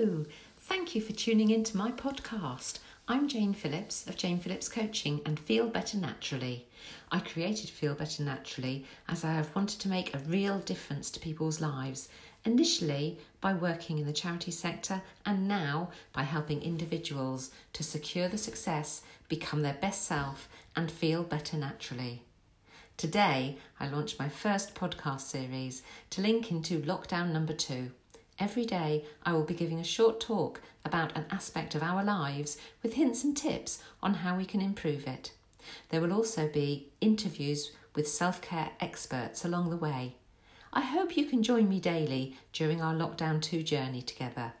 Thank you for tuning in to my podcast. I'm Jane Phillips of Jane Phillips Coaching and Feel Better Naturally. I created Feel Better Naturally as I have wanted to make a real difference to people's lives, initially by working in the charity sector and now by helping individuals to secure the success, become their best self, and feel better naturally. Today, I launched my first podcast series to link into lockdown number two. Every day, I will be giving a short talk about an aspect of our lives with hints and tips on how we can improve it. There will also be interviews with self care experts along the way. I hope you can join me daily during our Lockdown 2 journey together.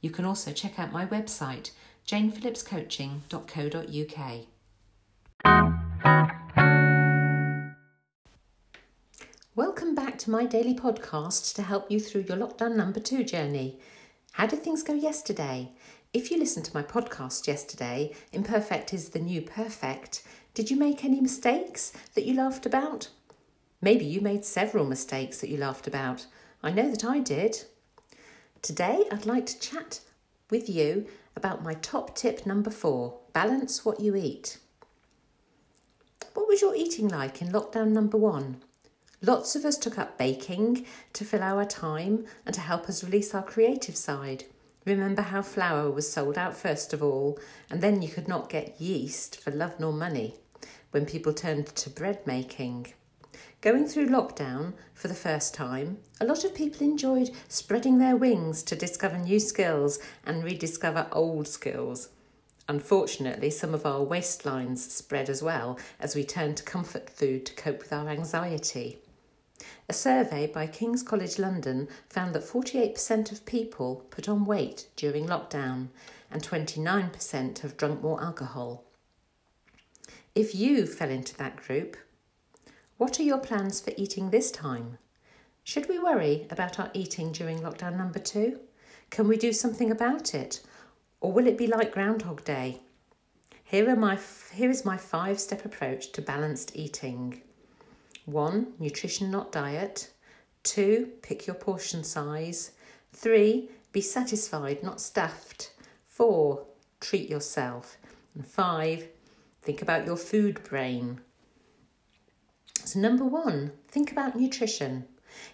You can also check out my website, janephillipscoaching.co.uk. to my daily podcast to help you through your lockdown number two journey. How did things go yesterday? If you listened to my podcast yesterday, Imperfect is the New Perfect, did you make any mistakes that you laughed about? Maybe you made several mistakes that you laughed about. I know that I did. Today, I'd like to chat with you about my top tip number four balance what you eat. What was your eating like in lockdown number one? Lots of us took up baking to fill our time and to help us release our creative side. Remember how flour was sold out first of all, and then you could not get yeast for love nor money when people turned to bread making. Going through lockdown for the first time, a lot of people enjoyed spreading their wings to discover new skills and rediscover old skills. Unfortunately, some of our waistlines spread as well as we turned to comfort food to cope with our anxiety. A survey by King's College London found that 48% of people put on weight during lockdown and 29% have drunk more alcohol. If you fell into that group, what are your plans for eating this time? Should we worry about our eating during lockdown number two? Can we do something about it? Or will it be like Groundhog Day? Here, are my, here is my five step approach to balanced eating. One, nutrition, not diet. Two, pick your portion size. Three, be satisfied, not stuffed. Four, treat yourself. And five, think about your food brain. So, number one, think about nutrition.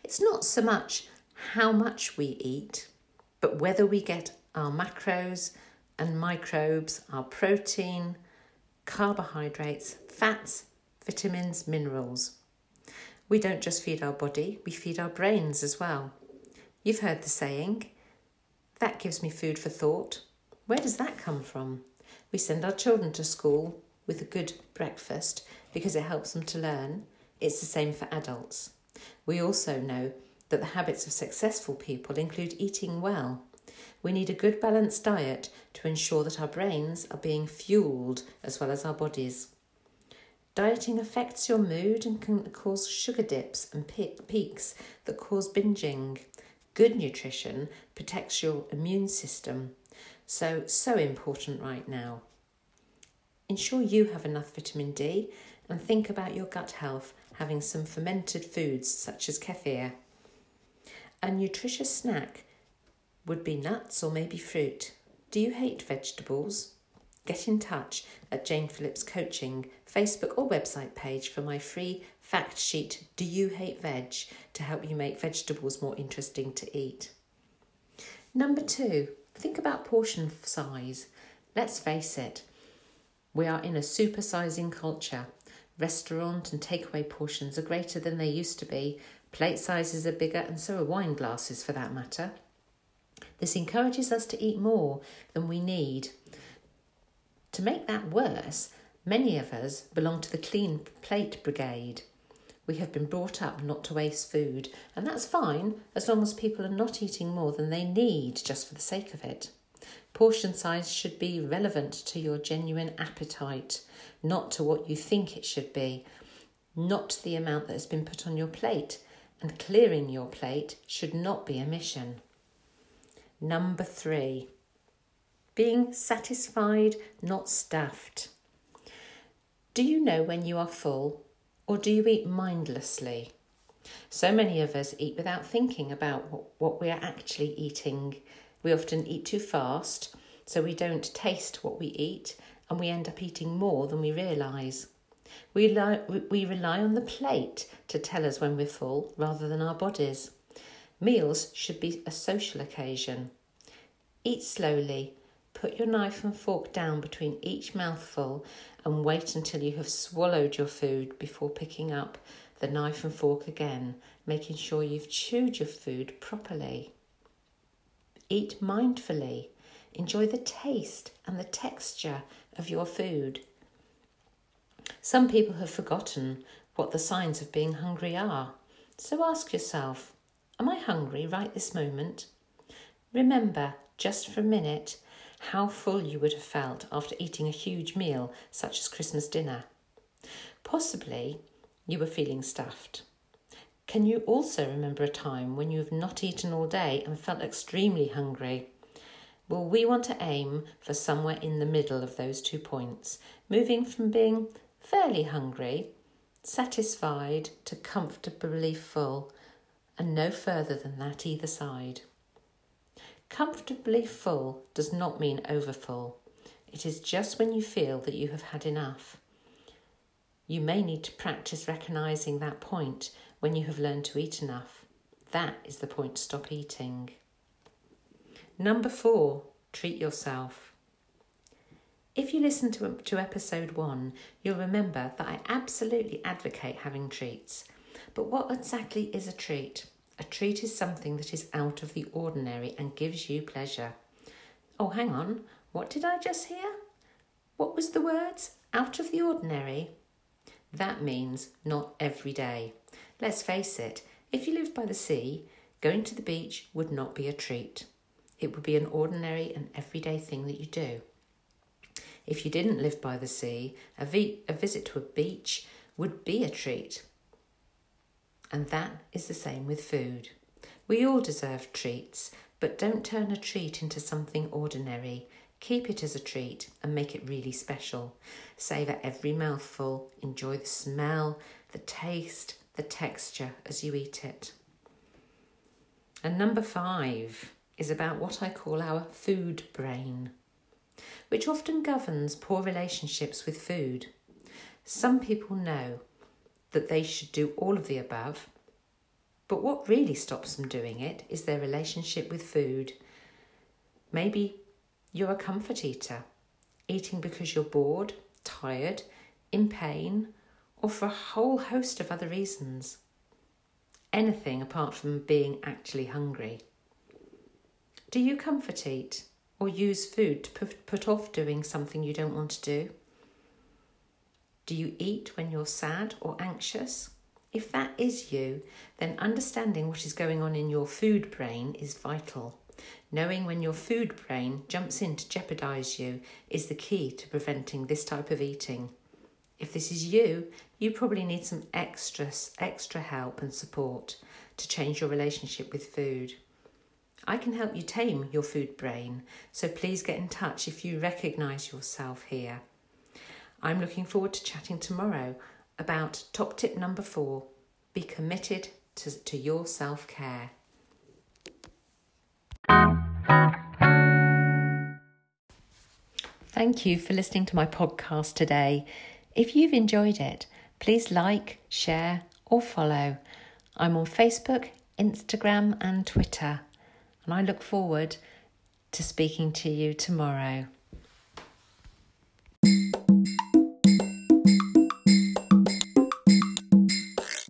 It's not so much how much we eat, but whether we get our macros and microbes, our protein, carbohydrates, fats, vitamins, minerals. We don't just feed our body, we feed our brains as well. You've heard the saying, that gives me food for thought. Where does that come from? We send our children to school with a good breakfast because it helps them to learn. It's the same for adults. We also know that the habits of successful people include eating well. We need a good balanced diet to ensure that our brains are being fueled as well as our bodies. Dieting affects your mood and can cause sugar dips and peaks that cause binging. Good nutrition protects your immune system. So, so important right now. Ensure you have enough vitamin D and think about your gut health, having some fermented foods such as kefir. A nutritious snack would be nuts or maybe fruit. Do you hate vegetables? Get in touch at Jane Phillips Coaching Facebook or website page for my free fact sheet Do You Hate Veg to help you make vegetables more interesting to eat. Number two, think about portion size. Let's face it, we are in a supersizing culture. Restaurant and takeaway portions are greater than they used to be. Plate sizes are bigger, and so are wine glasses for that matter. This encourages us to eat more than we need to make that worse, many of us belong to the clean plate brigade. We have been brought up not to waste food, and that's fine as long as people are not eating more than they need just for the sake of it. Portion size should be relevant to your genuine appetite, not to what you think it should be, not to the amount that has been put on your plate, and clearing your plate should not be a mission. Number three, being satisfied, not stuffed. Do you know when you are full, or do you eat mindlessly? So many of us eat without thinking about what we are actually eating. We often eat too fast, so we don't taste what we eat, and we end up eating more than we realise. We rely, we rely on the plate to tell us when we're full rather than our bodies. Meals should be a social occasion. Eat slowly. Put your knife and fork down between each mouthful and wait until you have swallowed your food before picking up the knife and fork again, making sure you've chewed your food properly. Eat mindfully. Enjoy the taste and the texture of your food. Some people have forgotten what the signs of being hungry are. So ask yourself Am I hungry right this moment? Remember, just for a minute, how full you would have felt after eating a huge meal such as Christmas dinner. Possibly you were feeling stuffed. Can you also remember a time when you have not eaten all day and felt extremely hungry? Well, we want to aim for somewhere in the middle of those two points, moving from being fairly hungry, satisfied to comfortably full, and no further than that either side. Comfortably full does not mean overfull. It is just when you feel that you have had enough. You may need to practice recognizing that point when you have learned to eat enough. That is the point to stop eating. Number four, treat yourself. If you listen to, to episode one, you'll remember that I absolutely advocate having treats. But what exactly is a treat? A treat is something that is out of the ordinary and gives you pleasure. Oh, hang on, what did I just hear? What was the words? Out of the ordinary? That means not every day. Let's face it, if you lived by the sea, going to the beach would not be a treat. It would be an ordinary and everyday thing that you do. If you didn't live by the sea, a, vi- a visit to a beach would be a treat. And that is the same with food. We all deserve treats, but don't turn a treat into something ordinary. Keep it as a treat and make it really special. Savour every mouthful, enjoy the smell, the taste, the texture as you eat it. And number five is about what I call our food brain, which often governs poor relationships with food. Some people know that they should do all of the above, but what really stops them doing it is their relationship with food. Maybe you're a comfort eater, eating because you're bored, tired, in pain, or for a whole host of other reasons. Anything apart from being actually hungry. Do you comfort eat or use food to put, off doing something you don't want to do? Do you eat when you're sad or anxious? If that is you, then understanding what is going on in your food brain is vital. Knowing when your food brain jumps in to jeopardize you is the key to preventing this type of eating. If this is you, you probably need some extra extra help and support to change your relationship with food. I can help you tame your food brain, so please get in touch if you recognize yourself here. I'm looking forward to chatting tomorrow about top tip number 4, be committed to, to your self-care. Thank you for listening to my podcast today. If you've enjoyed it, please like, share, or follow. I'm on Facebook, Instagram, and Twitter, and I look forward to speaking to you tomorrow.